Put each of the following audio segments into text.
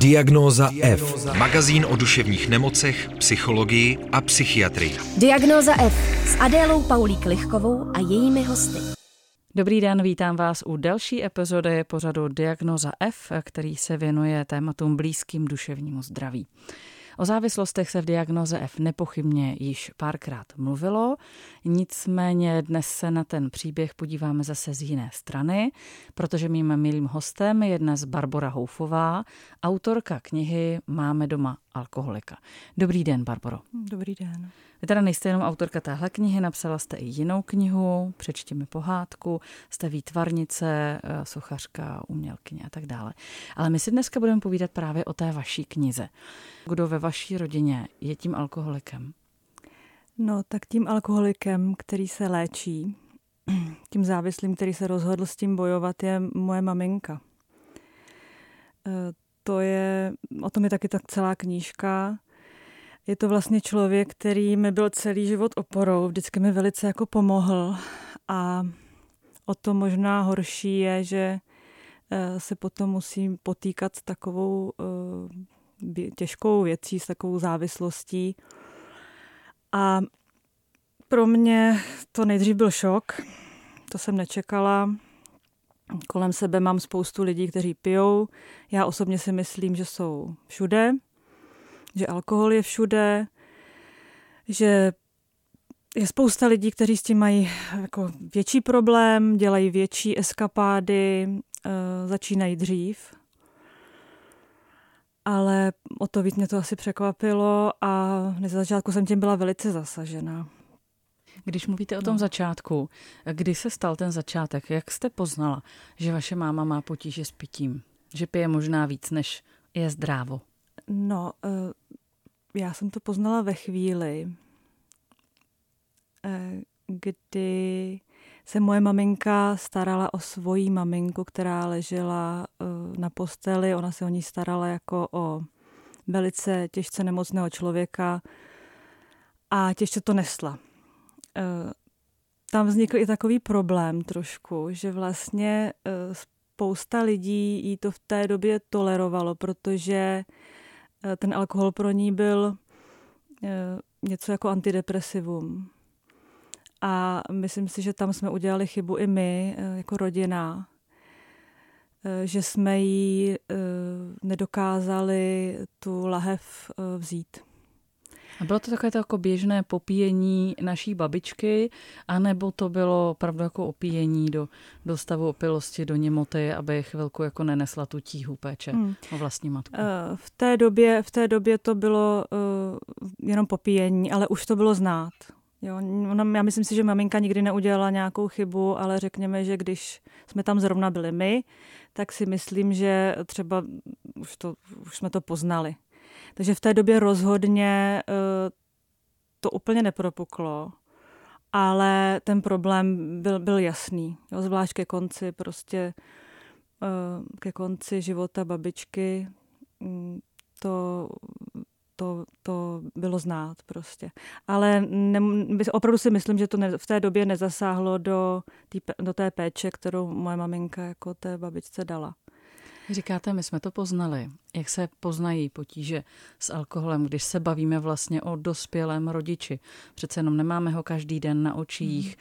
Diagnóza F. Magazín o duševních nemocech, psychologii a psychiatrii. Diagnóza F s Adélou Paulík Lichkovou a jejími hosty. Dobrý den, vítám vás u další epizody pořadu Diagnoza F, který se věnuje tématům blízkým duševnímu zdraví. O závislostech se v diagnoze F nepochybně již párkrát mluvilo, nicméně dnes se na ten příběh podíváme zase z jiné strany, protože mým milým hostem je dnes Barbara Houfová, autorka knihy Máme doma alkoholika. Dobrý den, Barbaro. Dobrý den. Vy teda nejste jenom autorka téhle knihy, napsala jste i jinou knihu, Přečti mi pohádku, jste výtvarnice, eh, sochařka, umělkyně a tak dále. Ale my si dneska budeme povídat právě o té vaší knize. Kdo ve vaší rodině je tím alkoholikem? No, tak tím alkoholikem, který se léčí, tím závislým, který se rozhodl s tím bojovat, je moje maminka. Eh, to je, o tom je taky tak celá knížka. Je to vlastně člověk, který mi byl celý život oporou, vždycky mi velice jako pomohl a o to možná horší je, že eh, se potom musím potýkat s takovou eh, těžkou věcí, s takovou závislostí. A pro mě to nejdřív byl šok, to jsem nečekala. Kolem sebe mám spoustu lidí, kteří pijou. Já osobně si myslím, že jsou všude, že alkohol je všude, že je spousta lidí, kteří s tím mají jako větší problém, dělají větší eskapády, eh, začínají dřív. Ale o to víc mě to asi překvapilo a na začátku jsem tím byla velice zasažená. Když mluvíte o tom no. začátku, kdy se stal ten začátek? Jak jste poznala, že vaše máma má potíže s pitím? Že pije možná víc, než je zdrávo? No, eh, já jsem to poznala ve chvíli, eh, kdy se moje maminka starala o svoji maminku, která ležela eh, na posteli. Ona se o ní starala jako o velice těžce nemocného člověka a těžce to nesla. Tam vznikl i takový problém trošku, že vlastně spousta lidí jí to v té době tolerovalo, protože Eh, ten alkohol pro ní byl eh, něco jako antidepresivum. A myslím si, že tam jsme udělali chybu i my, eh, jako rodina, že jsme jí nedokázali tu lahev vzít. A bylo to takové to jako běžné popíjení naší babičky, anebo to bylo opravdu jako opíjení do, do stavu opilosti, do němoty, aby chvilku jako nenesla tu tíhu péče hmm. o vlastní matku? V té době, v té době to bylo uh, jenom popíjení, ale už to bylo znát. Jo, ona, já myslím si, že maminka nikdy neudělala nějakou chybu, ale řekněme, že když jsme tam zrovna byli my, tak si myslím, že třeba už, to, už jsme to poznali. Takže v té době rozhodně eh, to úplně nepropuklo, ale ten problém byl, byl jasný. Jo, zvlášť ke konci prostě eh, ke konci života babičky mm, to, to, to bylo znát prostě. Ale ne, opravdu si myslím, že to ne, v té době nezasáhlo do, tý, do té péče, kterou moje maminka jako té babičce dala. Říkáte, my jsme to poznali. Jak se poznají potíže s alkoholem, když se bavíme vlastně o dospělém rodiči? Přece jenom nemáme ho každý den na očích,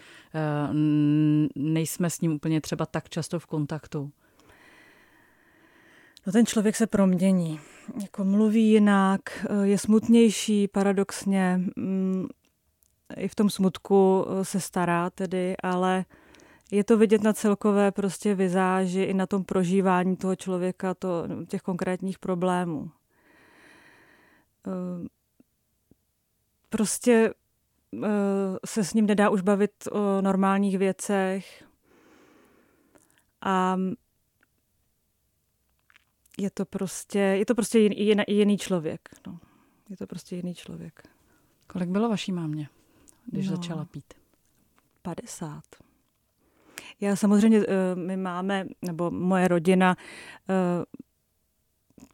hmm. nejsme s ním úplně třeba tak často v kontaktu. No ten člověk se promění. Jako mluví jinak, je smutnější paradoxně. Mm, I v tom smutku eh, se stará tedy, ale je to vidět na celkové prostě vizáži i na tom prožívání toho člověka, to, těch konkrétních problémů. Ehm, prostě eh, se s ním nedá už bavit o normálních věcech a je to prostě, je to prostě jiný, jiný člověk. No. Je to prostě jiný člověk. Kolik bylo vaší mámě, když no, začala pít? 50. Já samozřejmě, eh, my máme, nebo moje rodina, eh,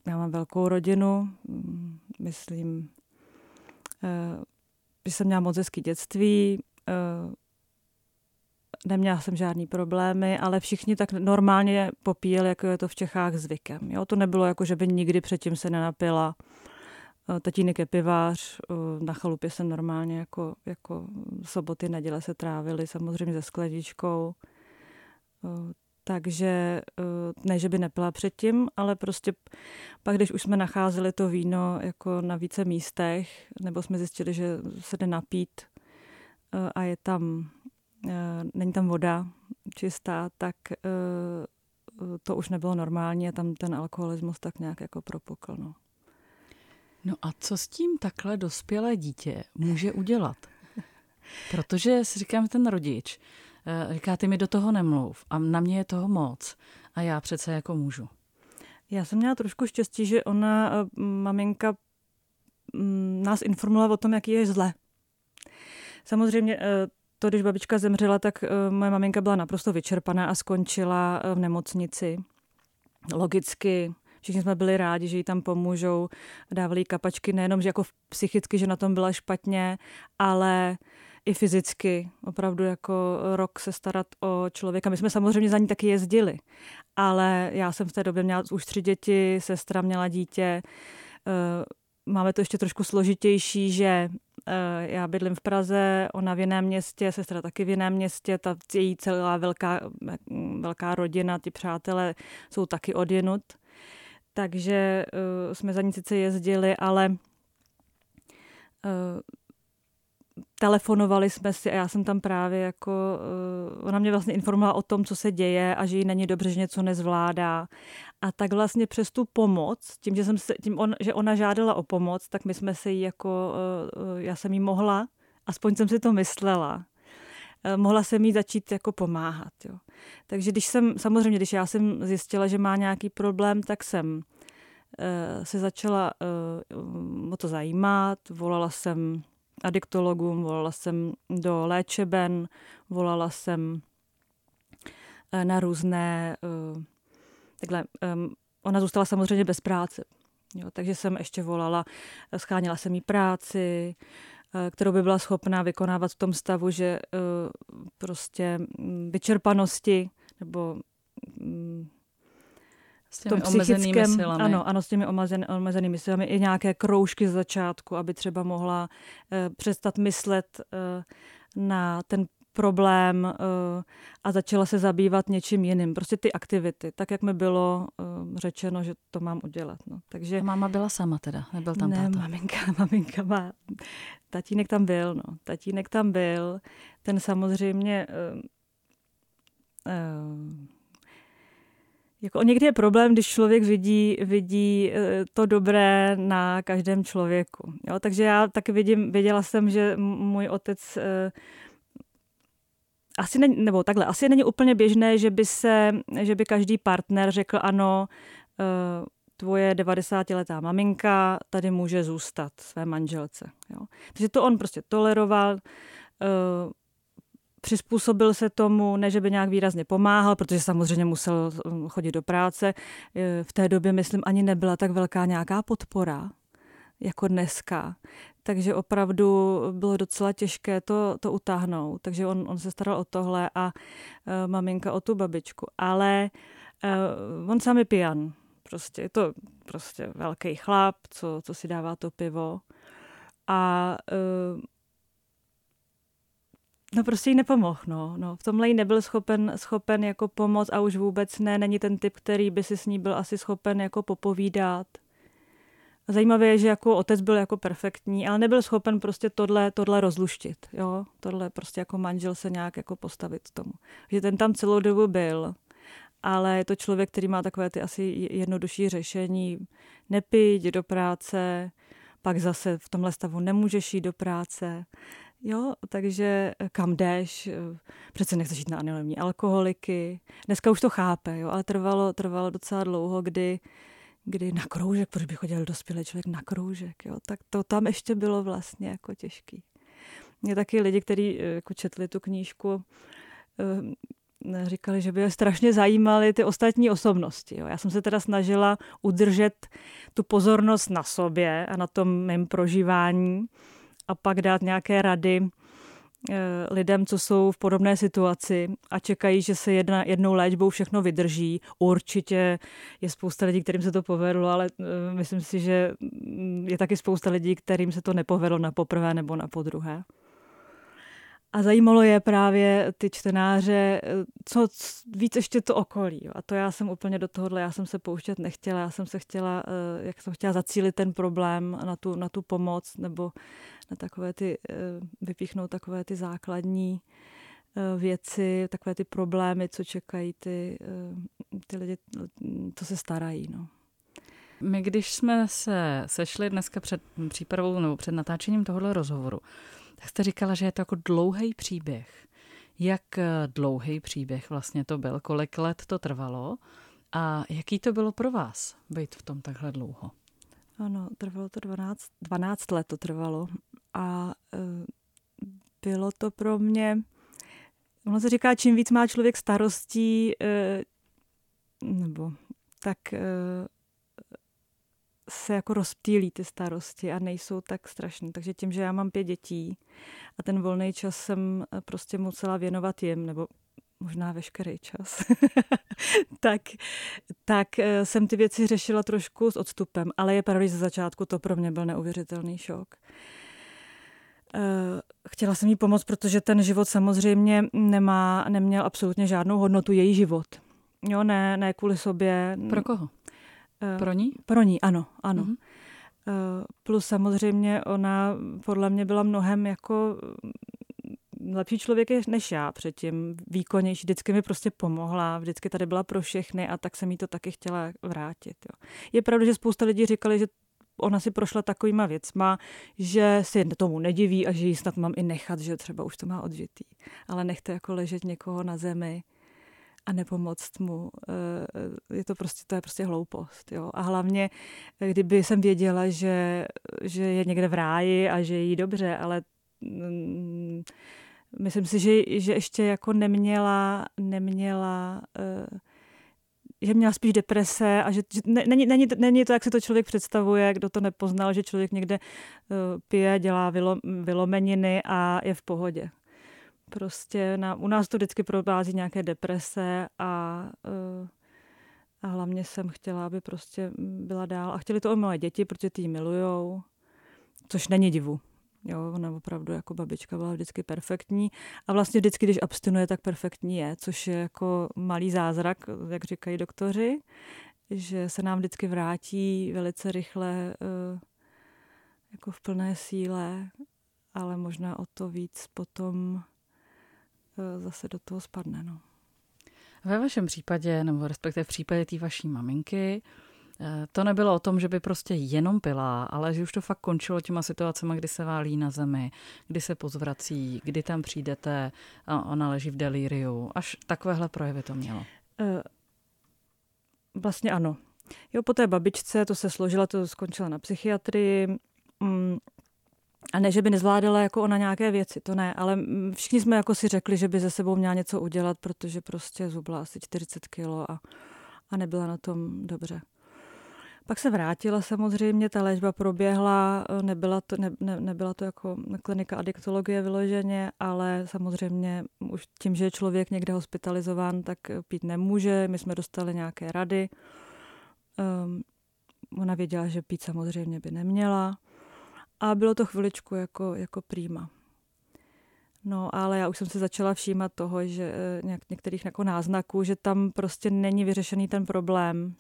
já mám velkou rodinu, mm, myslím, eh, že jsem měla moc hezký dětství, neměla jsem žádný problémy, ale všichni tak normálně popíjeli, jako je to v Čechách zvykem. Jo? To nebylo jako, že by nikdy předtím se nenapila. Eh, tatínek je pivář, eh, na chalupě se normálně jako, jako soboty, neděle se trávily samozřejmě se skladičkou. Eh, takže ne, že by nepila předtím, ale prostě pak, když už jsme nacházeli to víno jako na více místech, nebo jsme zjistili, že se jde napít a je tam, není tam voda čistá, tak to už nebylo normální a tam ten alkoholismus tak nějak jako propukl. No. No a co s tím takhle dospělé dítě může udělat? Protože si říkám, ten rodič eh, říká, ty mi do toho nemluv a na mě je toho moc a já přece jako můžu. Já jsem měla trošku štěstí, že ona, eh, maminka, mm, nás informovala o tom, jaký je zle. Samozřejmě eh, to, když babička zemřela, tak moje maminka byla naprosto vyčerpaná a skončila v nemocnici. Logicky Všichni jsme byli rádi, že jí tam pomůžou, dávali kapačky, nejenom, že jako psychicky, že na tom byla špatně, ale i fyzicky, opravdu jako rok se starat o člověka. My jsme samozřejmě za ní taky jezdili, ale já jsem v té době měla už tři děti, sestra měla dítě, eh, máme to ještě trošku složitější, že eh, já bydlím v Praze, ona v jiném městě, sestra taky v jiném městě, ta její celá velká, velká rodina, ty přátelé jsou taky odjenut. Takže uh, jsme za ní sice jezdili, ale uh, telefonovali jsme si a já jsem tam právě jako, uh, ona mě vlastně informovala o tom, co se děje a že jí není dobře, že něco nezvládá. A tak vlastně přes tu pomoc, tím, že, jsem se, tím on, že ona žádala o pomoc, tak my jsme se jí jako, uh, já jsem jí mohla, aspoň jsem si to myslela, mohla jsem jí začít jako pomáhat. Jo. Takže když jsem, samozřejmě, když já jsem zjistila, že má nějaký problém, tak jsem se začala o to zajímat, volala jsem adiktologům, volala jsem do léčeben, volala jsem uh, na různé, uh, takhle, ona zůstala samozřejmě bez práce, jo, takže jsem ještě volala, scháněla jsem jí práci, kterou by byla schopná vykonávat v tom stavu, že prostě mm, vyčerpanosti nebo um, s těmi tom omezenými silami. Ano, ano, s těmi omezen, omezenými silami. I nějaké kroužky z začátku, aby třeba mohla uh, přestat myslet uh, na ten problém uh, a začala se zabývat něčím jiným. Prostě ty aktivity, tak jak mi bylo řečeno, že to mám udělat. No. Takže... A máma byla sama teda, nebyl tam ne, táta? maminka, maminka má, tatínek tam byl, no. Tatínek tam byl, ten samozřejmě uh, uh, jako někdy je problém, když člověk vidí, vidí to dobré na každém člověku. Jo? Takže já tak vidím, věděla jsem, že můj otec asi není, nebo takhle, asi není úplně běžné, že by se, že by každý partner řekl ano, uh, tvoje 90-letá maminka tady může zůstat své manželce. Jo. Takže to on prostě toleroval, přizpůsobil se tomu, ne, že by nějak výrazně pomáhal, protože samozřejmě musel chodit do práce. V té době, myslím, ani nebyla tak velká nějaká podpora jako dneska. Takže opravdu bylo docela těžké to, to utáhnout. Takže on, on se staral o tohle a uh, maminka o tu babičku. Ale uh, on sám je pijan. Prostě je to prostě velký chlap, co, co si dává to pivo. A uh, No prostě jí nepomohl, no. no. V tomhle jí nebyl schopen, schopen jako pomoct a už vůbec ne, není ten typ, který by si s ní byl asi schopen jako popovídat. Zajímavé je, že jako otec byl jako perfektní, ale nebyl schopen prostě tohle, tohle rozluštit, jo, tohle prostě jako manžel se nějak jako postavit tomu. Že ten tam celou dobu byl, ale je to člověk, který má takové ty asi jednodušší řešení, nepít, do práce, pak zase v tomhle stavu nemůžeš jít do práce, Jo, takže kam jdeš, přece nechceš jít na anonymní alkoholiky. Dneska už to chápe, jo, ale trvalo, trvalo docela dlouho, kdy kdy na kroužek, proč by chodil dospělý člověk na kroužek, jo? tak to tam ještě bylo vlastně jako těžký. Mě taky lidi, kteří eh, jako četli tu knížku, eh, říkali, že by je strašně zajímaly ty ostatní osobnosti. Jo. Já jsem se teda snažila udržet tu pozornost na sobě a na tom mém prožívání a pak dát nějaké rady lidem, co jsou v podobné situaci a čekají, že se jedna, jednou léčbou všechno vydrží. Určitě je spousta lidí, kterým se to povedlo, ale myslím si, že mm, je taky spousta lidí, kterým se to nepovedlo na poprvé nebo na podruhé. A zajímalo je právě ty čtenáře, co víc ještě to okolí. A to já jsem úplně do tohohle, já jsem se pouštět nechtěla, já jsem se chtěla, eh, jak jsem chtěla zacílit ten problém na tu, na tu pomoc, nebo na takové ty, eh, vypíchnout takové ty základní eh, věci, takové ty problémy, co čekají ty, ty lidi, co se starají. No. My, když jsme se sešli dneska před přípravou nebo před natáčením tohohle rozhovoru, tak jste říkala, že je to jako dlouhý příběh. Jak eh, dlouhý příběh vlastně to byl? Kolik let to trvalo? A jaký to bylo pro vás být v tom takhle dlouho? Ano, trvalo to 12, 12 let to trvalo a e, bylo to pro mě, ono se říká, čím víc má člověk starostí, e, nebo tak se jako rozptýlí ty starosti a nejsou tak strašný. Takže tím, že já mám pět dětí a ten volný čas jsem eh, prostě musela věnovat jim, nebo možná veškerý čas, tak, tak eh, jsem ty věci řešila trošku s odstupem. Ale je pravda, že ze začátku to pro mě byl neuvěřitelný šok. Eh, chtěla jsem jí pomoct, protože ten život samozřejmě nemá, neměl absolutně žádnou hodnotu, její život. Jo, ne, ne kvůli sobě. Pro koho? Eh, pro ní? Pro ní, ano, ano. Mm-hmm. Plus samozřejmě ona podle mě byla mnohem jako mm, lepší člověk než já předtím, výkonnější, vždycky mi prostě pomohla, vždycky tady byla pro všechny a tak jsem jí to taky chtěla vrátit. Jo. Je pravda, že spousta lidí říkali, že ona si prošla takovýma věcma, že si tomu nediví a že ji snad mám i nechat, že třeba už to má odžitý. Ale nechte jako ležet někoho na zemi, a nepomoct mu. Eh, je to prostě, to je prostě hloupost. Jo? A hlavně, kdyby jsem věděla, že, že je někde v ráji a že je jí dobře, ale mm, myslím si, že, že ještě jako neměla, neměla uh, že měla spíš deprese a že, že není, není, není to, jak si to člověk představuje, kdo to nepoznal, že člověk někde uh, pije, dělá vylo, vylomeniny a je v pohodě. Prostě na, u nás to vždycky provází nějaké deprese a, uh, a hlavně jsem chtěla, aby prostě byla dál. A chtěli to o moje děti, protože ty ji milujou, což není divu. Jo, ona opravdu jako babička byla vždycky perfektní a vlastně vždycky, když abstinuje, tak perfektní je, což je jako malý zázrak, jak říkají doktoři, že se nám vždycky vrátí velice rychle uh, jako v plné síle, ale možná o to víc potom Eh, zase do toho spadne. No. Ve vašem případě, nebo respektive v případě té vaší maminky, eh, to nebylo o tom, že by prostě jenom pila, ale že už to fakt končilo těma situacemi, kdy se válí na zemi, kdy se pozvrací, kdy tam přijdete a ona leží v delíriu. Až takovéhle projevy to mělo. Eh, vlastně ano. Jo, po té babičce to se složila, to skončila na psychiatrii. A ne, že by nezvládala jako ona nějaké věci, to ne, ale všichni jsme jako si řekli, že by ze sebou měla něco udělat, protože prostě zubla asi 40 kilo a, a nebyla na tom dobře. Pak se vrátila samozřejmě, ta léčba proběhla, nebyla to, ne, ne, nebyla to jako klinika adiktologie vyloženě, ale samozřejmě už tím, že je člověk někde hospitalizován, tak pít nemůže. My jsme dostali nějaké rady. Um, ona věděla, že pít samozřejmě by neměla. A bylo to chviličku jako, jako prýma. No, ale já už jsem se začala všímat toho, že eh, nějak, některých jako náznaků, že tam prostě není vyřešený ten problém.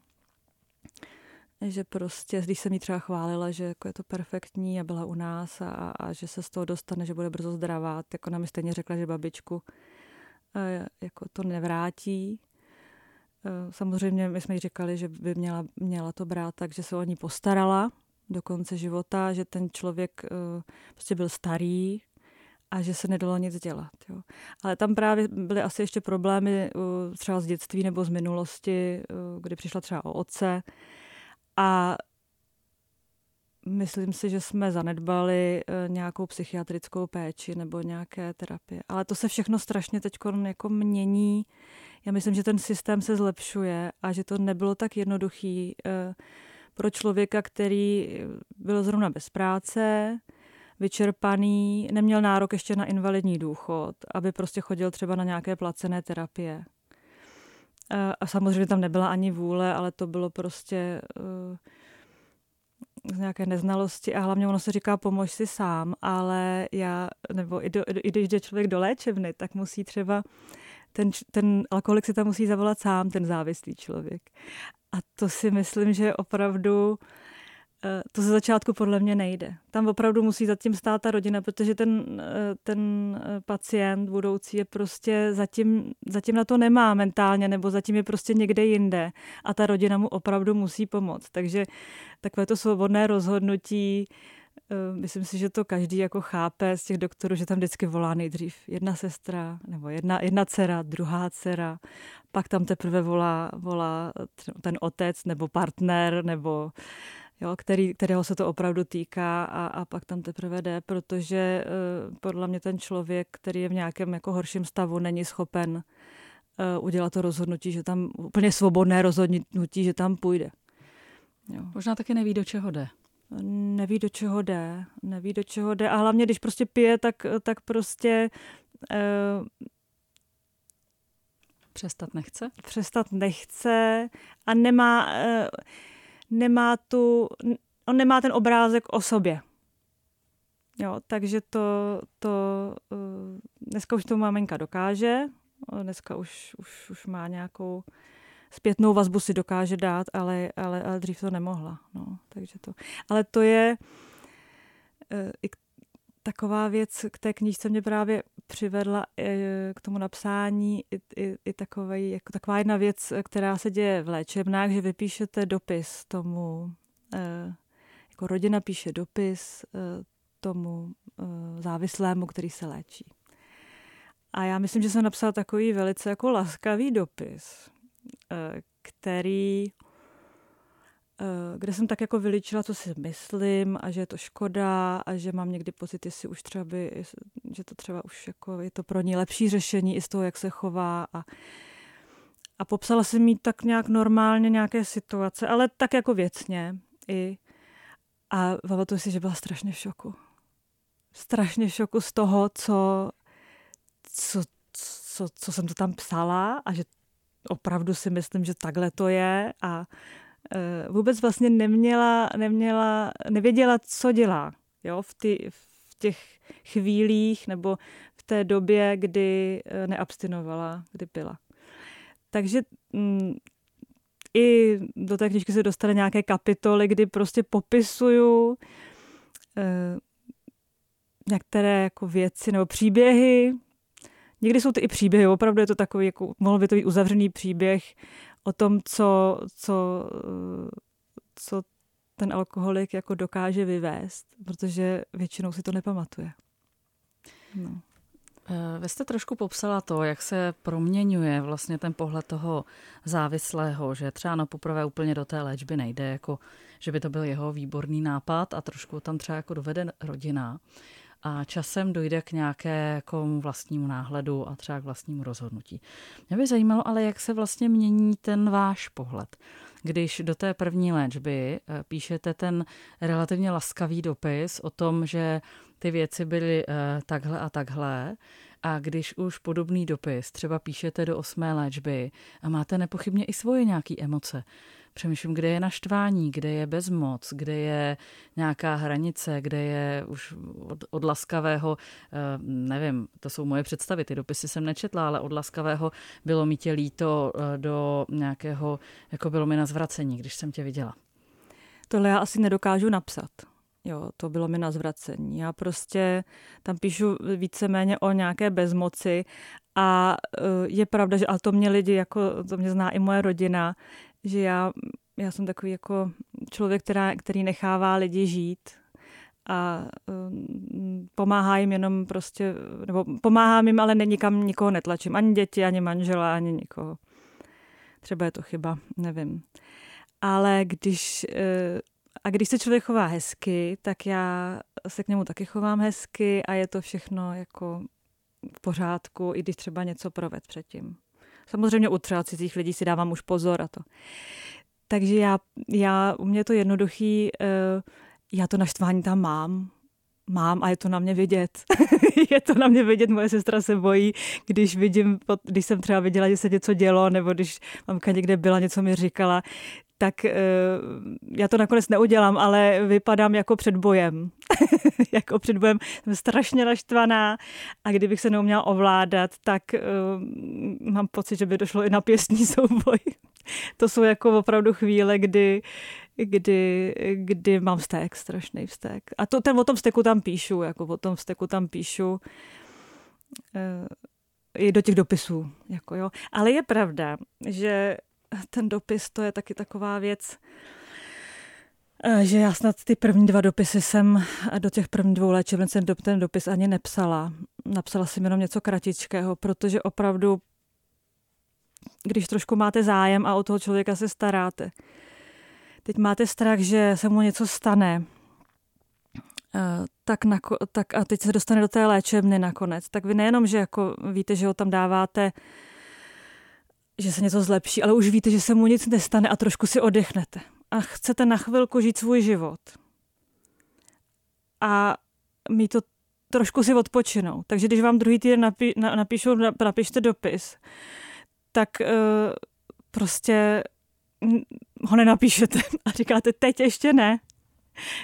Že prostě, když jsem jí třeba chválila, že jako je to perfektní a byla u nás a, a že se z toho dostane, že bude brzo zdravá, tak ona mi stejně řekla, že babičku eh, jako to nevrátí. Eh, samozřejmě my jsme jí říkali, že by měla, měla to brát tak, že se o ní postarala, do konce života, že ten člověk uh, prostě byl starý a že se nedalo nic dělat. Jo. Ale tam právě byly asi ještě problémy uh, třeba z dětství nebo z minulosti, uh, kdy přišla třeba o otce a myslím si, že jsme zanedbali nějakou psychiatrickou péči nebo nějaké terapie. Ale to se všechno strašně teď jako mění. Já myslím, že ten systém se zlepšuje a že to nebylo tak jednoduchý pro člověka, který byl zrovna bez práce vyčerpaný, neměl nárok ještě na invalidní důchod, aby prostě chodil třeba na nějaké placené terapie. A samozřejmě tam nebyla ani vůle, ale to bylo prostě uh, z nějaké neznalosti a hlavně ono se říká pomož si sám, ale já, nebo i, do, i když jde člověk do léčebny, tak musí třeba ten, ten alkoholik si tam musí zavolat sám, ten závislý člověk. A to si myslím, že opravdu Eh, to ze začátku podle mě nejde. Tam opravdu musí zatím stát ta rodina, protože ten, eh, ten eh, pacient budoucí je prostě zatím, zatím na to nemá mentálně, nebo zatím je prostě někde jinde a ta rodina mu opravdu musí pomoct. Takže takové to svobodné rozhodnutí, myslím si, že to každý jako chápe z těch doktorů, že tam vždycky volá nejdřív jedna sestra, nebo jedna, jedna dcera, druhá dcera, pak tam teprve volá, volá ten otec, nebo partner, nebo jo, který, kterého se to opravdu týká a, a pak tam teprve jde, protože uh, podle mě ten člověk, který je v nějakém jako horším stavu, není schopen uh, udělat to rozhodnutí, že tam úplně svobodné rozhodnutí, že tam půjde. Jo. Možná taky neví, do čeho jde. Neví, do čeho jde. Neví, do čeho jde. A hlavně, když prostě pije, tak, tak prostě uh, Přestat nechce? Přestat nechce a nemá, nemá tu, on nemá ten obrázek o sobě. Jo, takže to, to uh, dneska už to maminka dokáže, dneska už, už, už má nějakou zpětnou vazbu si dokáže dát, ale, ale, ale dřív to nemohla. No, takže to. Ale to je uh, i taková věc, k té knížce mě právě přivedla k tomu napsání i, i, i takový, jako taková jedna věc, která se děje v léčebnách, že vypíšete dopis tomu, eh, jako rodina píše dopis tomu závislému, který se léčí. A já myslím, že jsem napsala takový velice jako laskavý dopis, který Eh, kde jsem tak jako vyličila, co si myslím a že je to škoda a že mám někdy pocit, jestli už třeba by, že to třeba už jako je to pro ní lepší řešení i z toho, jak se chová a, a popsala jsem jí tak nějak normálně nějaké situace, ale tak jako věcně i a pamatuju si, že byla strašně v šoku. Strašně v šoku z toho, co, co, co, co jsem to tam psala a že opravdu si myslím, že takhle to je a Eh, vůbec vlastně neměla, neměla, nevěděla, co dělá jo, v, ty, v těch chvílích nebo v té době, kdy eh, neabstinovala, kdy pila. Takže mm, i do té knižky se dostane nějaké kapitoly, kdy prostě popisuju eh, některé jako věci nebo příběhy. Někdy jsou to i příběhy, opravdu je to takový, jako, mohl by to být uzavřený příběh o tom, co, co, co ten alkoholik jako dokáže vyvést, protože většinou si to nepamatuje. No. Eh, vy jste trošku popsala to, jak se proměňuje vlastně ten pohled toho závislého, že třeba na poprvé úplně do té léčby nejde, jako že by to byl jeho výborný nápad a trošku tam třeba jako dovede rodina a časem dojde k nějakému vlastnímu náhledu a třeba k vlastnímu rozhodnutí. Mě by zajímalo ale, jak se vlastně mění ten váš pohled. Když do té první léčby eh, píšete ten relativně laskavý dopis o tom, že ty věci byly eh, takhle a takhle, a když už podobný dopis třeba píšete do osmé léčby a máte nepochybně i svoje nějaké emoce, přemýšlím, kde je naštvání, kde je bezmoc, kde je nějaká hranice, kde je už od, od laskavého, eh, nevím, to jsou moje představy, ty dopisy jsem nečetla, ale od laskavého bylo mi tě líto eh, do nějakého, jako bylo mi na zvracení, když jsem tě viděla. Tohle já asi nedokážu napsat. Jo, to bylo mi na zvracení. Já prostě tam píšu víceméně o nějaké bezmoci a eh, je pravda, že ale to mě lidi, jako to mě zná i moje rodina, že já, já jsem takový jako člověk, která, který nechává lidi žít a um, pomáhá jim jenom prostě, nebo pomáhám jim, ale nikam nikoho netlačím. Ani děti, ani manžela, ani nikoho. Třeba je to chyba, nevím. Ale když, uh, a když se člověk chová hezky, tak já se k němu taky chovám hezky a je to všechno jako v pořádku, i když třeba něco proved předtím. Samozřejmě u třeba cizích lidí si dávám už pozor a to. Takže já, já u mě to jednoduchý, uh, já to naštvání tam mám. mám a je to na mě vidět. je to na mě vidět, moje sestra se bojí, když vidím, když jsem třeba viděla, že se něco dělo, nebo když mamka někde byla, něco mi říkala, tak uh, já to nakonec neudělám, ale vypadám jako před bojem. jako před bojem jsem strašně naštvaná a kdybych se neuměla ovládat, tak uh, mám pocit, že by došlo i na pěstní souboj. to jsou jako opravdu chvíle, kdy kdy, kdy mám vztek, strašný vztek. A to, ten o tom vzteku tam píšu, jako o tom vzteku tam píšu uh, i do těch dopisů. Jako jo. Ale je pravda, že ten dopis to je taky taková věc, eh, že já snad ty první dva dopisy jsem do těch prvních dvou léčebnic ten, ten dopis ani nepsala. Napsala jsem jenom něco kratičkého, protože opravdu, když trošku máte zájem a o toho člověka se staráte, teď máte strach, že se mu něco stane, eh, tak, na, tak a teď se dostane do té léčebny nakonec, tak vy nejenom, že jako víte, že ho tam dáváte že se něco zlepší, ale už víte, že se mu nic nestane a trošku si odechnete. A chcete na chvilku žít svůj život. A mít to trošku si odpočinou. Takže když vám druhý týden napí, na, napíšu, napište dopis, tak uh, prostě ho nenapíšete a říkáte, teď ještě ne.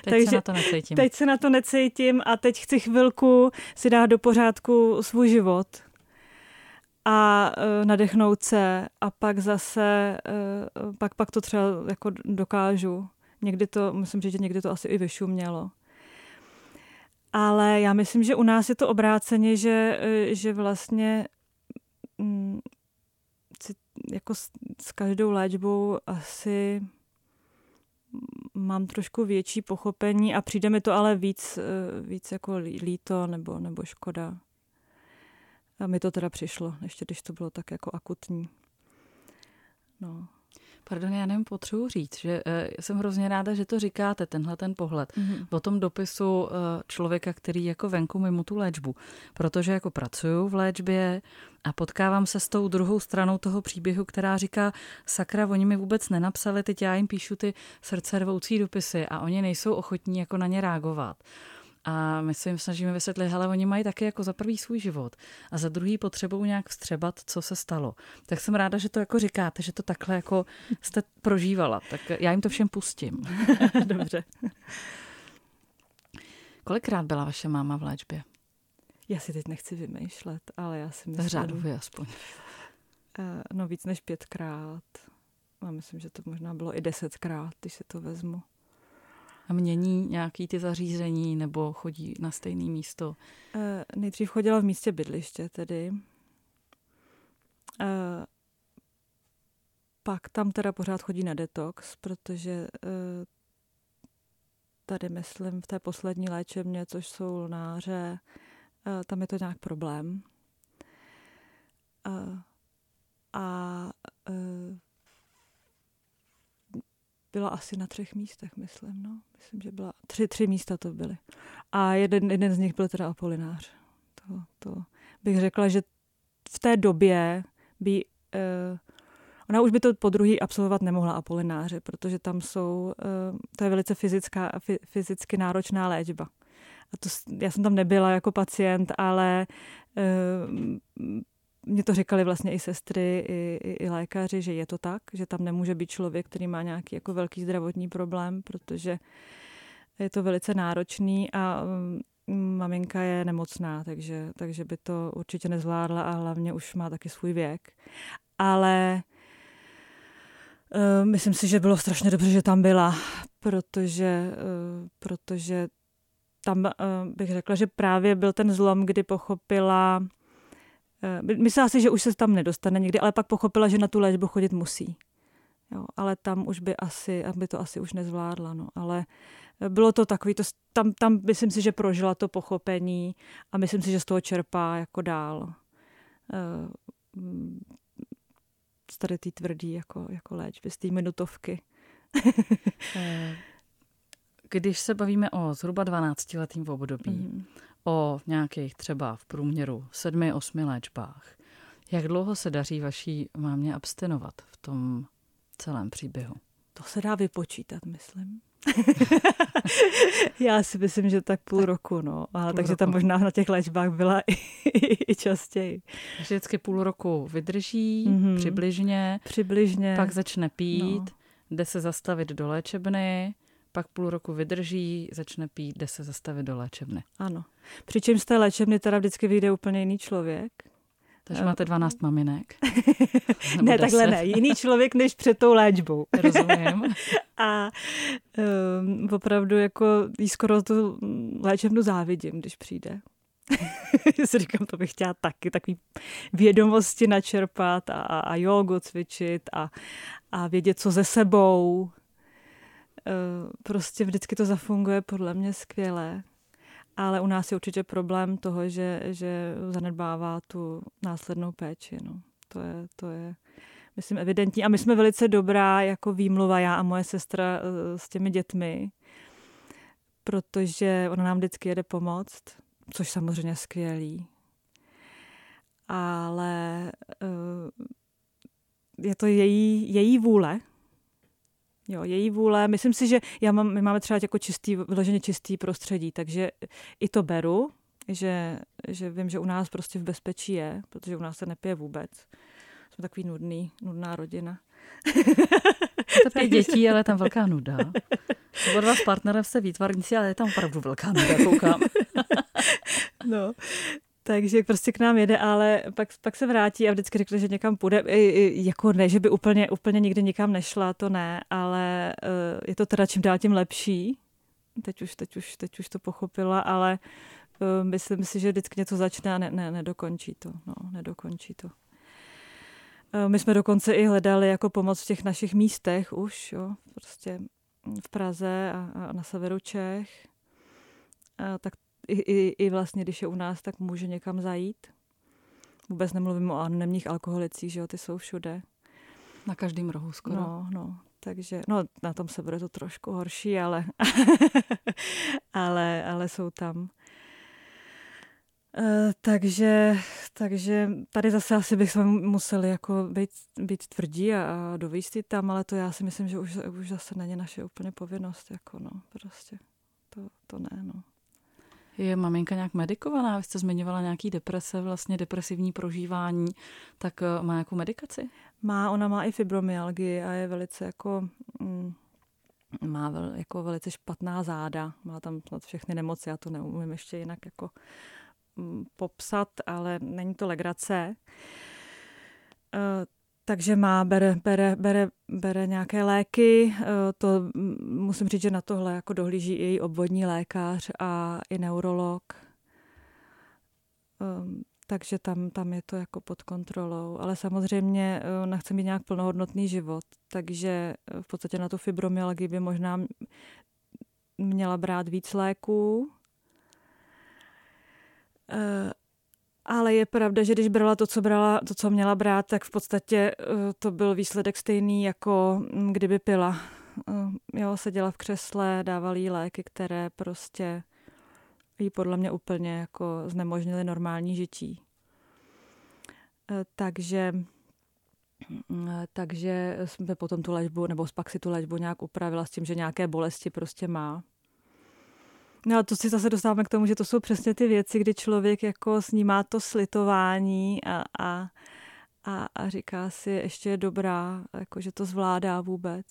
Teď Takže se na to necítím. Teď se na to necítím a teď chci chvilku si dát do pořádku svůj život a uh, nadechnout se a pak zase, uh, pak, pak to třeba jako dokážu. Někdy to, musím říct, že někdy to asi i vyšumělo. Ale já myslím, že u nás je to obráceně, že, že vlastně um, jako s, s každou léčbou asi mám trošku větší pochopení a přijde mi to ale víc, víc jako líto nebo, nebo škoda. A mi to teda přišlo, ještě když to bylo tak jako akutní. No. Pardon, já nevím, potřebuji říct, že uh, jsem hrozně ráda, že to říkáte, tenhle ten pohled mm-hmm. o tom dopisu uh, člověka, který jako venku mimo tu léčbu. Protože jako pracuju v léčbě a potkávám se s tou druhou stranou toho příběhu, která říká, sakra, oni mi vůbec nenapsali, teď já jim píšu ty srdce rvoucí dopisy a oni nejsou ochotní jako na ně reagovat. A my se jim snažíme vysvětlit, hele, oni mají taky jako za prvý svůj život a za druhý potřebují nějak vstřebat, co se stalo. Tak jsem ráda, že to jako říkáte, že to takhle jako jste prožívala. Tak já jim to všem pustím. Dobře. Kolikrát byla vaše máma v léčbě? Já si teď nechci vymýšlet, ale já si myslím... Řádově aspoň. Eh, no víc než pětkrát. A myslím, že to možná bylo i desetkrát, když se to vezmu mění nějaký ty zařízení nebo chodí na stejné místo? Uh, nejdřív chodila v místě bydliště tedy. Uh, pak tam teda pořád chodí na detox, protože uh, tady myslím v té poslední léčebně, což jsou lnáře, uh, tam je to nějak problém. Uh, a uh, byla asi na třech místech, myslím, no. Myslím, že byla tři, tři místa to byly. A jeden, jeden z nich byl teda Apolinář. To, to bych řekla, že v té době by uh, Ona už by to po druhý absolvovat nemohla Apolináře, protože tam jsou, uh, to je velice fyzická, fyzicky náročná léčba. A to, já jsem tam nebyla jako pacient, ale uh, mě to říkali vlastně i sestry, i, i, i lékaři, že je to tak, že tam nemůže být člověk, který má nějaký jako velký zdravotní problém, protože je to velice náročný a mm, maminka je nemocná, takže, takže by to určitě nezvládla a hlavně už má taky svůj věk. Ale uh, myslím si, že bylo strašně dobře, že tam byla, protože, uh, protože tam uh, bych řekla, že právě byl ten zlom, kdy pochopila, Eh, myslela si, že už se tam nedostane někdy, ale pak pochopila, že na tu léčbu chodit musí. Jo, ale tam už by asi, aby to asi už nezvládla, no. Ale eh, bylo to takový, to, tam, tam myslím si, že prožila to pochopení a myslím si, že z toho čerpá jako dál. Uh, z tady té tvrdý jako, jako léčby, z té minutovky. Když se bavíme o zhruba 12-letým období, mm o nějakých třeba v průměru sedmi, osmi léčbách. Jak dlouho se daří vaší mámě abstinovat v tom celém příběhu? To se dá vypočítat, myslím. Já si myslím, že tak půl roku, no. A půl takže roku. tam možná na těch léčbách byla i, i častěji. Vždycky půl roku vydrží, mm-hmm. přibližně. Přibližně. Pak začne pít, no. jde se zastavit do léčebny, pak půl roku vydrží, začne pít, jde se zastavit do léčebny. Ano. Přičemž z té léčebny teda vždycky vyjde úplně jiný člověk. Takže máte 12 maminek? ne, takhle ne. Jiný člověk než před tou léčbou. Rozumím. A um, opravdu jako jí skoro tu léčebnu závidím, když přijde. si říkám, to bych chtěla taky, takový vědomosti načerpat a, a jogu cvičit a, a vědět, co ze sebou. Uh, prostě vždycky to zafunguje podle mě skvěle ale u nás je určitě problém toho, že, že zanedbává tu následnou péči. No. To, je, to je, myslím, evidentní. A my jsme velice dobrá jako výmluva, já a moje sestra eh, s těmi dětmi, protože ona nám vždycky jede pomoct, což samozřejmě skvělý. Ale eh, je to její, její vůle, Jo, její vůle. Myslím si, že já mám, my máme třeba jako čistý, vyloženě čistý prostředí, takže i to beru, že, že vím, že u nás prostě v bezpečí je, protože u nás se nepije vůbec. Jsme takový nudný, nudná rodina. To pět dětí, ale je tam velká nuda. Oba dva s partnerem se výtvarníci, ale je tam opravdu velká nuda, koukám. No, takže prostě k nám jede, ale pak, pak se vrátí a vždycky řekne, že někam půjde. I, i, jako ne, že by úplně, úplně nikdy nikam nešla, to ne, ale uh, je to teda čím dál tím lepší. Teď už, teď už, teď už to pochopila, ale uh, myslím si, že vždycky něco začne a ne, ne, nedokončí to. No, nedokončí to. Uh, my jsme dokonce i hledali jako pomoc v těch našich místech už, jo, prostě v Praze a, a na severu Čech. A tak i, i, i vlastně, když je u nás, tak může někam zajít. Vůbec nemluvím o anonimních alkoholicích, že jo, ty jsou všude. Na každém rohu skoro. No, no. Takže, no, na tom se bude to trošku horší, ale, ale, ale jsou tam. Uh, takže, takže tady zase asi bychom museli jako být, být tvrdí a, a dovíst tam, ale to já si myslím, že už, už zase není naše úplně povinnost, jako no, prostě to, to ne, no. Je maminka nějak medikovaná? Vy jste zmiňovala nějaký deprese, vlastně depresivní prožívání, tak eh, má nějakou medikaci? Má, ona má i fibromyalgii a je velice jako... Mm, má vel, jako velice špatná záda, má tam snad všechny nemoci, já to neumím ještě jinak jako mm, popsat, ale není to legrace. Uh, takže má, bere, bere, bere, bere nějaké léky. Eh, to musím říct, že na tohle jako dohlíží i její obvodní lékař a i neurolog. Ehm, takže tam, tam je to jako pod kontrolou. Ale samozřejmě eh, ona chce mít nějak plnohodnotný život, takže eh, v podstatě na tu fibromyalgii by možná měla brát víc léků ale je pravda, že když brala to, co brala, to, co měla brát, tak v podstatě eh, to byl výsledek stejný, jako mm, kdyby pila. Eh, jo, seděla v křesle, dávali léky, které prostě jí podle mě úplně jako znemožnily normální žití. Eh, takže mm, takže jsme potom tu léčbu, nebo pak si tu léčbu nějak upravila s tím, že nějaké bolesti prostě má. No a to si zase dostáváme k tomu, že to jsou přesně ty věci, kdy člověk jako snímá to slitování a, a, a, a říká si, ještě je dobrá, jako že to zvládá vůbec.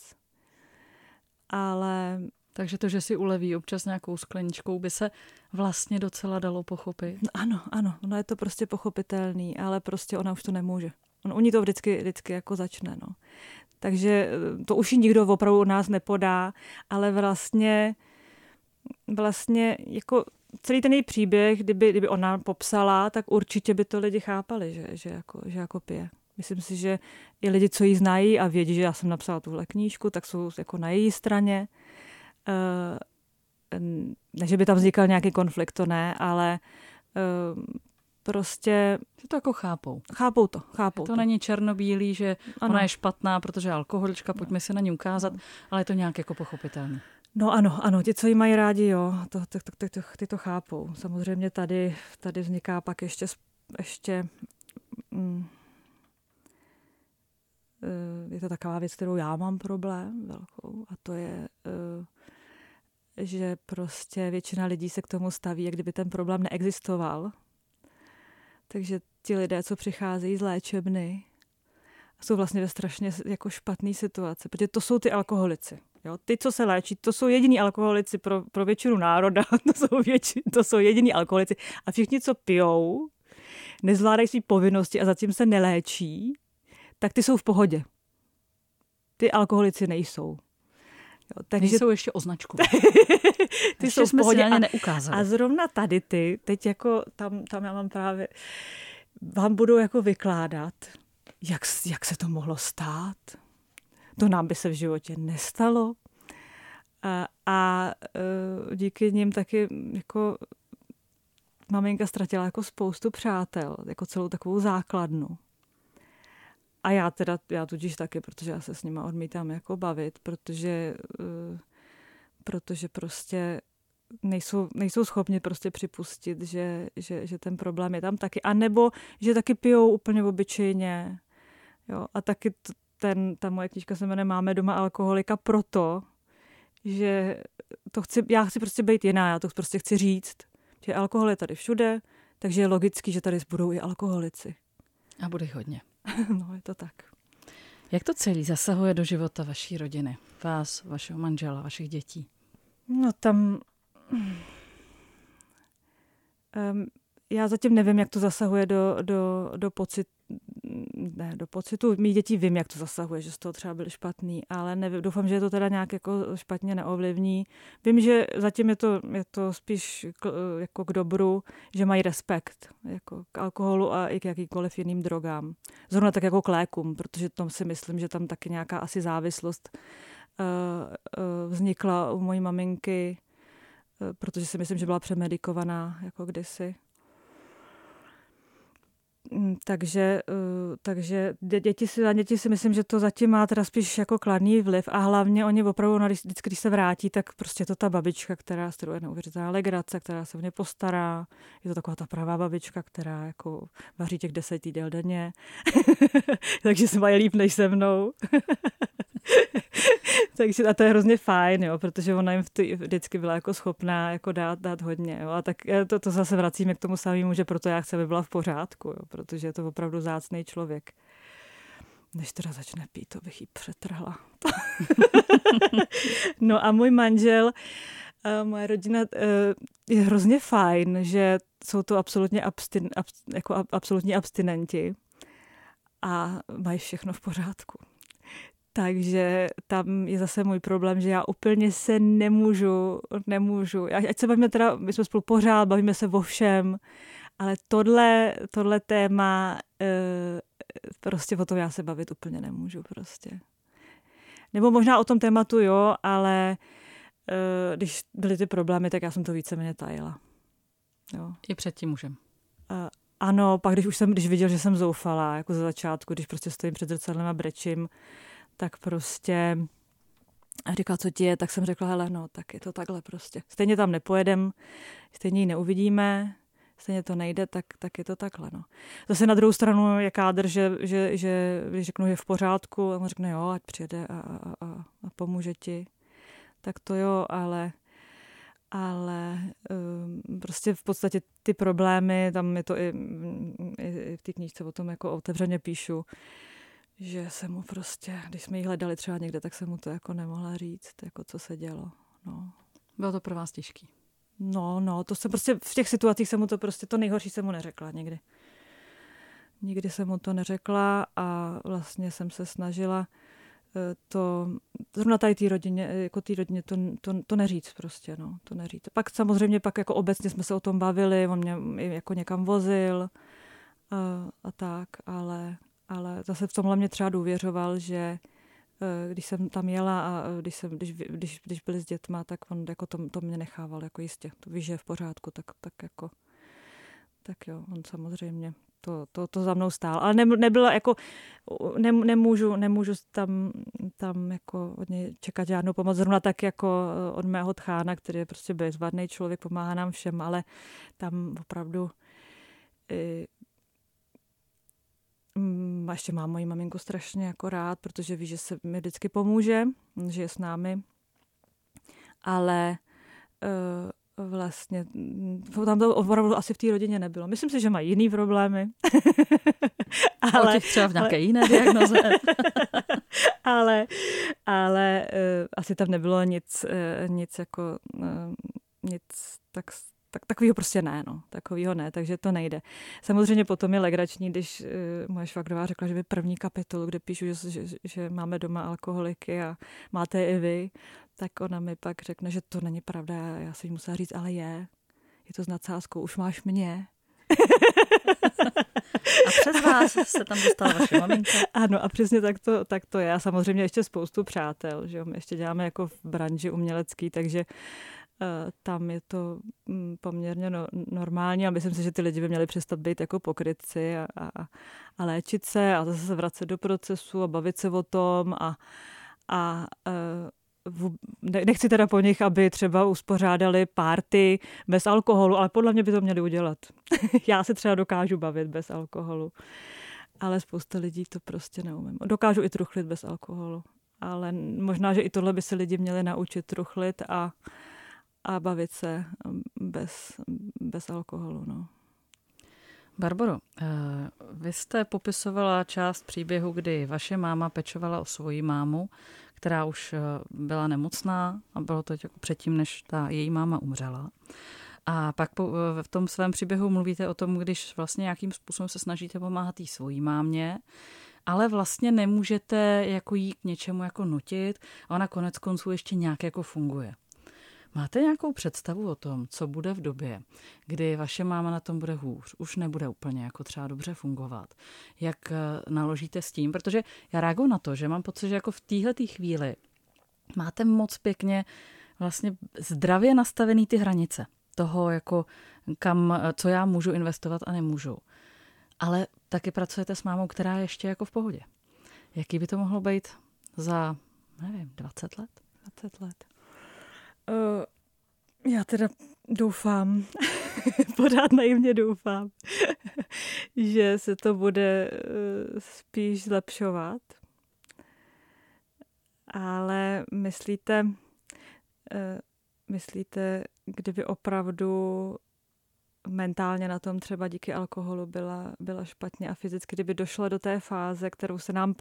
Ale... Takže to, že si uleví občas nějakou skleničkou, by se vlastně docela dalo pochopit. No ano, ano, ono je to prostě pochopitelný, ale prostě ona už to nemůže. On u ní to vždycky, vždycky jako začne, no. Takže to už ji nikdo opravdu u nás nepodá, ale vlastně vlastně jako celý ten její příběh, kdyby, kdyby ona popsala, tak určitě by to lidi chápali, že, že, jako, že jako pije. Myslím si, že i lidi, co ji znají a vědí, že já jsem napsala tuhle knížku, tak jsou jako na její straně. Eh, ne, že by tam vznikal nějaký konflikt, to ne, ale eh, prostě... Že to jako chápou. Chápou to, chápou to. To není černobílý, že ano. ona je špatná, protože je alkoholička, pojďme si na ní ukázat, ale je to nějak jako pochopitelné. No ano, ano, ti, co jí mají rádi, jo, to, to, to, to, to, ty to chápou. Samozřejmě tady, tady vzniká pak ještě, ještě mm, eh, je to taková věc, kterou já mám problém velkou a to je, eh, že prostě většina lidí se k tomu staví, jak kdyby ten problém neexistoval. Takže ti lidé, co přicházejí z léčebny, jsou vlastně ve strašně jako špatné situaci, protože to jsou ty alkoholici. Jo? Ty, co se léčí, to jsou jediní alkoholici pro, pro většinu národa, to jsou, větši, to jsou jediní alkoholici. A všichni, co pijou, nezvládají své povinnosti a zatím se neléčí, tak ty jsou v pohodě. Ty alkoholici nejsou. Jo, takže jsou ještě označku. ty ještě jsou v pohodě. A, neukázali. a zrovna tady ty, teď jako tam, tam já mám právě, vám budu jako vykládat, jak, jak se to mohlo stát. To nám by se v životě nestalo. A, a e, díky nim taky jako maminka ztratila jako spoustu přátel, jako celou takovou základnu. A já teda, já tudíž taky, protože já se s nima odmítám jako bavit, protože, uh, protože prostě nejsou, nejsou schopni prostě připustit, že, že, že ten problém je tam taky. A nebo, že taky pijou úplně obyčejně. Jo? A taky ten, ta moje knížka se jmenuje Máme doma alkoholika proto, že to chci, já chci prostě být jiná, já to prostě chci říct, že alkohol je tady všude, takže je logický, že tady budou i alkoholici. A bude hodně. no, je to tak. Jak to celý zasahuje do života vaší rodiny? Vás, vašeho manžela, vašich dětí? No tam... Um, já zatím nevím, jak to zasahuje do, do, do pocit, ne, do pocitu mých dětí vím, jak to zasahuje, že z toho třeba byly špatný, ale nevím, doufám, že to teda nějak jako špatně neovlivní. Vím, že zatím je to, je to spíš k, jako k dobru, že mají respekt jako k alkoholu a i k jakýkoliv jiným drogám. Zrovna tak jako k lékům, protože tam si myslím, že tam taky nějaká asi závislost uh, uh, vznikla u mojí maminky, uh, protože si myslím, že byla přemedikovaná jako kdysi. Mm, takže, uh, takže děti si, děti si myslím, že to zatím má teda spíš jako kladný vliv a hlavně oni opravdu, no, vždycky, když se vrátí, tak prostě to ta babička, která s je neuvěřitelná legrace, která se v ně postará. Je to taková ta pravá babička, která jako vaří těch deset jídel denně. takže se mají líp než se mnou. Takže a to je hrozně fajn, jo, protože ona jim vždy, vždycky byla jako schopná jako dát, dát hodně. Jo, a tak to, to zase vracíme k tomu samému, že proto já chci, aby byla v pořádku, jo, protože je to opravdu zácný člověk. Než teda začne pít, to bych jí přetrhla. no a můj manžel, moje rodina je hrozně fajn, že jsou to absolutně, abstin, ab, jako absolutní abstinenti a mají všechno v pořádku. Takže tam je zase můj problém, že já úplně se nemůžu, nemůžu. Ať se bavíme teda, my jsme spolu pořád, bavíme se o všem, ale tohle, tohle téma, eh, prostě o tom já se bavit úplně nemůžu prostě. Nebo možná o tom tématu jo, ale eh, když byly ty problémy, tak já jsem to víceméně tajila. Jo. I před tím mužem. Uh, ano, pak když už jsem, když viděl, že jsem zoufala, jako za začátku, když prostě stojím před zrcadlem a brečím, tak prostě a říkal, co ti je, tak jsem řekla, hele, no, tak je to takhle prostě. Stejně tam nepojedem, stejně ji neuvidíme, stejně to nejde, tak, tak je to takhle, no. Zase na druhou stranu je kádr, že, že, že když řeknu, že je v pořádku, a on řekne, jo, ať přijede a, a, a, a pomůže ti, tak to jo, ale ale um, prostě v podstatě ty problémy, tam je to i, i, i v té knížce o tom jako otevřeně píšu, že jsem mu prostě, když jsme ji hledali třeba někde, tak jsem mu to jako nemohla říct, jako co se dělo. No. Bylo to pro vás těžký? No, no, to se prostě v těch situacích jsem mu to prostě, to nejhorší jsem mu neřekla nikdy. Nikdy jsem mu to neřekla a vlastně jsem se snažila eh, to, zrovna tady té rodině, jako té rodině to, to, to, neříct prostě, no, to neříct. Pak samozřejmě pak jako obecně jsme se o tom bavili, on mě jako někam vozil a, eh, a tak, ale ale zase v tomhle mě třeba důvěřoval, že eh, když jsem tam jela a eh, když, jsem, když, když, když byli s dětma, tak on jako to, to mě nechával jako jistě. To víš, že je v pořádku, tak, tak jako tak jo, on samozřejmě to, to, to za mnou stál. Ale ne, nebyla jako, ne, nemůžu, nemůžu tam, tam jako od něj čekat žádnou pomoc. Zrovna tak jako eh, od mého tchána, který je prostě bezvadný člověk, pomáhá nám všem, ale tam opravdu ještě mám moji maminku strašně jako rád, protože ví, že se mi vždycky pomůže, že je s námi. Ale vlastně tam to opravdu asi v té rodině nebylo. Myslím si, že mají jiný problémy. ale, třeba v nějaké ale, jiné diagnoze. ale ale uh, asi tam nebylo nic, uh, nic jako uh, nic tak tak takového prostě ne, no. Takového ne, takže to nejde. Samozřejmě potom je legrační, když uh, moje švagrová řekla, že by první kapitolu, kde píšu, že, že, že máme doma alkoholiky a máte i vy, tak ona mi pak řekne, že to není pravda. Já si musela říct, ale je. Je to s nadsázkou, už máš mě. A přes vás se tam dostala vaše maminka. Ano, a přesně tak to, tak to je. A samozřejmě ještě spoustu přátel, že jo? My ještě děláme jako v branži umělecký, takže uh, tam je to um, poměrně no, normální a myslím si, že ty lidi by měli přestat být jako pokrytci a, a, a léčit se a zase se vracet do procesu a bavit se o tom a, a uh, nechci teda po nich, aby třeba uspořádali párty bez alkoholu, ale podle mě by to měli udělat. Já se třeba dokážu bavit bez alkoholu, ale spousta lidí to prostě neumím. Dokážu i truchlit bez alkoholu, ale možná, že i tohle by se lidi měli naučit truchlit a, a bavit se bez, bez alkoholu. No. Barbaro, eh, vy jste popisovala část příběhu, kdy vaše máma pečovala o svoji mámu, která už eh, byla nemocná a bylo to jako předtím, než ta její máma umřela. A pak po, eh, v tom svém příběhu mluvíte o tom, když vlastně nějakým způsobem se snažíte pomáhat té svojí mámě, ale vlastně nemůžete jako jí k něčemu jako nutit a ona konec konců ještě nějak jako funguje. Máte nějakou představu o tom, co bude v době, kdy vaše máma na tom bude hůř, už nebude úplně jako třeba dobře fungovat? Jak eh, naložíte s tím? Protože já reaguju na to, že mám pocit, že jako v téhle chvíli máte moc pěkně vlastně zdravě nastavený ty hranice toho, jako kam, eh, co já můžu investovat a nemůžu. Ale taky pracujete s mámou, která je ještě jako v pohodě. Jaký by to mohlo být za, nevím, 20 let? 20 let. Uh, já teda doufám, pořád naivně doufám, že se to bude uh, spíš zlepšovat. Ale myslíte, uh, myslíte, kdyby opravdu mentálně na tom třeba díky alkoholu byla, byla špatně a fyzicky, kdyby došla do té fáze, kterou se nám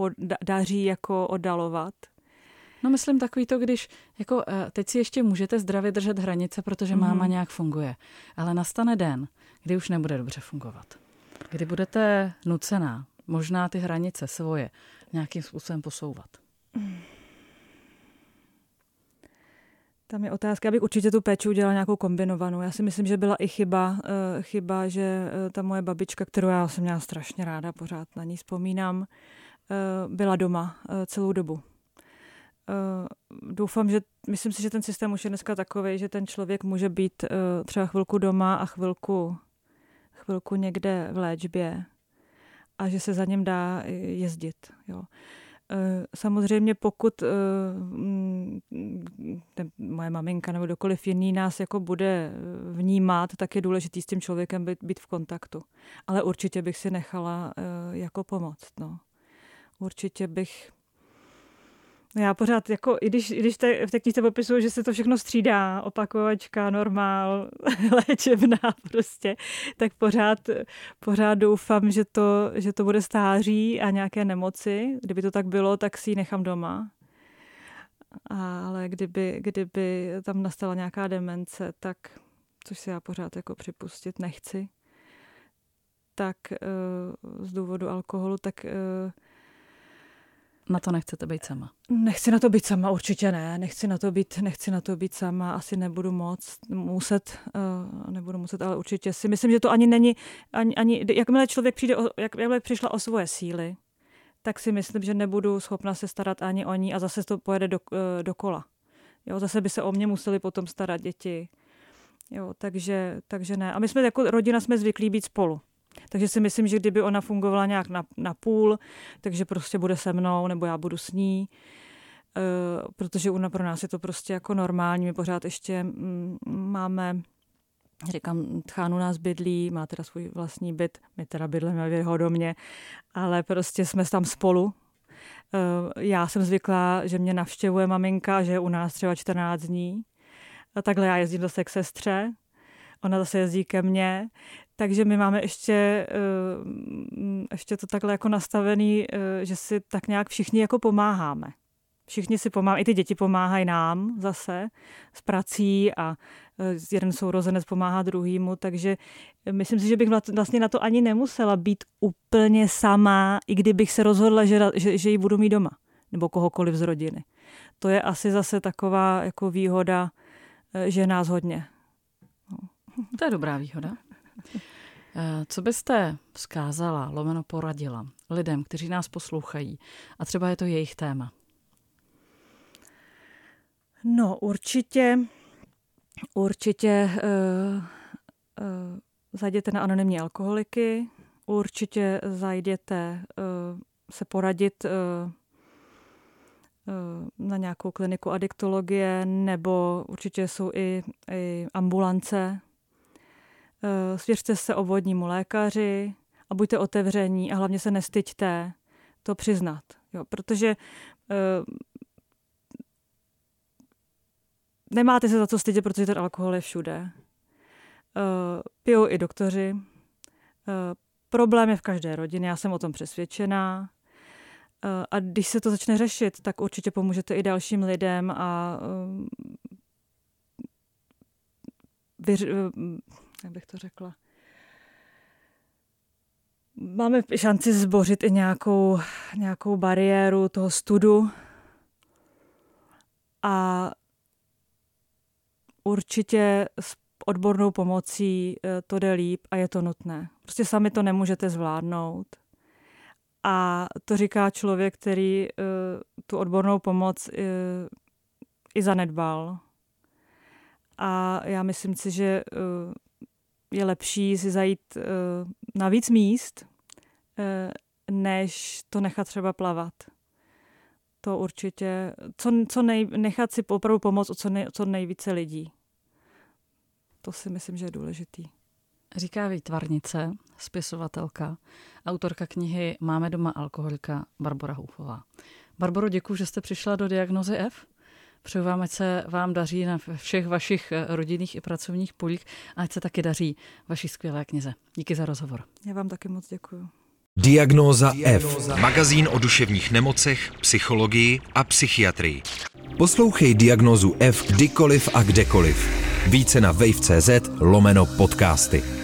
daří jako oddalovat, No myslím takový to, když jako eh, teď si ještě můžete zdravě držet hranice, protože mm. máma nějak funguje, ale nastane den, kdy už nebude dobře fungovat. Kdy budete nucená možná ty hranice svoje nějakým způsobem posouvat. Tam je otázka, abych určitě tu péči udělala nějakou kombinovanou. Já si myslím, že byla i chyba, uh, chyba, že uh, ta moje babička, kterou já jsem měla strašně ráda, pořád na ní vzpomínám, byla doma celou dobu. Uh, doufám, že myslím si, že ten systém už je dneska takový, že ten člověk může být uh, třeba chvilku doma a chvilku, chvilku někde v léčbě a že se za něm dá jezdit. Jo. Samozřejmě pokud uh, ten, moje maminka nebo kdokoliv jiný nás jako bude vnímat, tak je důležité s tím člověkem být, být v kontaktu. Ale určitě bych si nechala jako pomoct. No. Určitě bych Já pořád, jako, i když, i když te, v té knize popisuju, že se to všechno střídá, opakovačka, normál, léčebná prostě, tak pořád, pořád doufám, že to, že to bude stáří a nějaké nemoci. Kdyby to tak bylo, tak si ji nechám doma. Ale kdyby, kdyby tam nastala nějaká demence, tak, což si já pořád jako připustit nechci, tak uh, z důvodu alkoholu, tak uh, na to nechcete být sama? Nechci na to být sama, určitě ne. Nechci na to být, nechci na to být sama. Asi nebudu moc, muset, uh, nebudu muset, ale určitě si myslím, že to ani není, ani, ani jakmile člověk přijde, o, jak, jakmile přišla o svoje síly, tak si myslím, že nebudu schopna se starat ani o ní a zase to pojede do, uh, do kola. Jo, zase by se o mě museli potom starat děti. Jo, takže, takže ne. A my jsme jako rodina jsme zvyklí být spolu. Takže si myslím, že kdyby ona fungovala nějak na, na půl, takže prostě bude se mnou, nebo já budu s ní, uh, protože ona pro nás je to prostě jako normální. My pořád ještě mm, máme Říkám, tchán u nás bydlí, má teda svůj vlastní byt, my teda bydlíme v jeho domě, ale prostě jsme tam spolu. Eh, já jsem zvyklá, že mě navštěvuje maminka, že je u nás třeba 14 dní A takhle já jezdím zase k sestře, ona zase jezdí ke mně, takže my máme ještě, eh, ještě to takhle jako nastavený, eh, že si tak nějak všichni jako pomáháme. Všichni si pomáhají, i ty děti pomáhají nám zase s prací a eh, jeden sourozenec pomáhá druhýmu, takže myslím si, že bych vlastně na to ani nemusela být úplně sama, i kdybych se rozhodla, že, že, že ji budu mít doma, nebo kohokoliv z rodiny. To je asi zase taková jako výhoda, že nás hodně. No. To je dobrá výhoda. Eh, co byste vzkázala, lomeno poradila lidem, kteří nás poslouchají a třeba je to jejich téma? No, určitě, určitě uh, uh, zajděte na anonymní alkoholiky, určitě zajděte uh, se poradit uh, na nějakou kliniku adiktologie, nebo určitě jsou i, i ambulance svěřte se obvodnímu lékaři a buďte otevření a hlavně se nestyďte to přiznat. Jo, protože uh, nemáte se za co stydět, protože ten alkohol je všude. Uh, pijou i doktoři. Problém je v každé rodině, já jsem o tom přesvědčená. A když se to začne řešit, tak určitě pomůžete i dalším lidem a vyř, jak bych to řekla, máme šanci zbořit i nějakou, nějakou bariéru toho studu a určitě s odbornou pomocí eh, to jde líp a je to nutné. Prostě sami to nemůžete zvládnout. A to říká člověk, který uh, tu odbornou pomoc uh, i zanedbal. A já myslím si, že je lepší si zajít uh, na víc míst, uh, než to nechat třeba plavat. To určitě, co, co nej, nechat si opravdu pomoct o co, nej, co nejvíce lidí. To si myslím, že je důležitý. Říká výtvarnice, spisovatelka, autorka knihy Máme doma alkoholika Barbara Houfová. Barbaro, děkuji, že jste přišla do diagnozy F. Přeju vám, ať se vám daří na všech vašich eh, rodinných i pracovních polích a ať se taky daří vaší skvělé knize. Díky za rozhovor. Já vám taky moc děkuji. Diagnóza F. Magazín o duševních nemocech, psychologii a psychiatrii. Poslouchej Diagnózu F kdykoliv a kdekoliv. Více na wave.cz lomeno podcasty.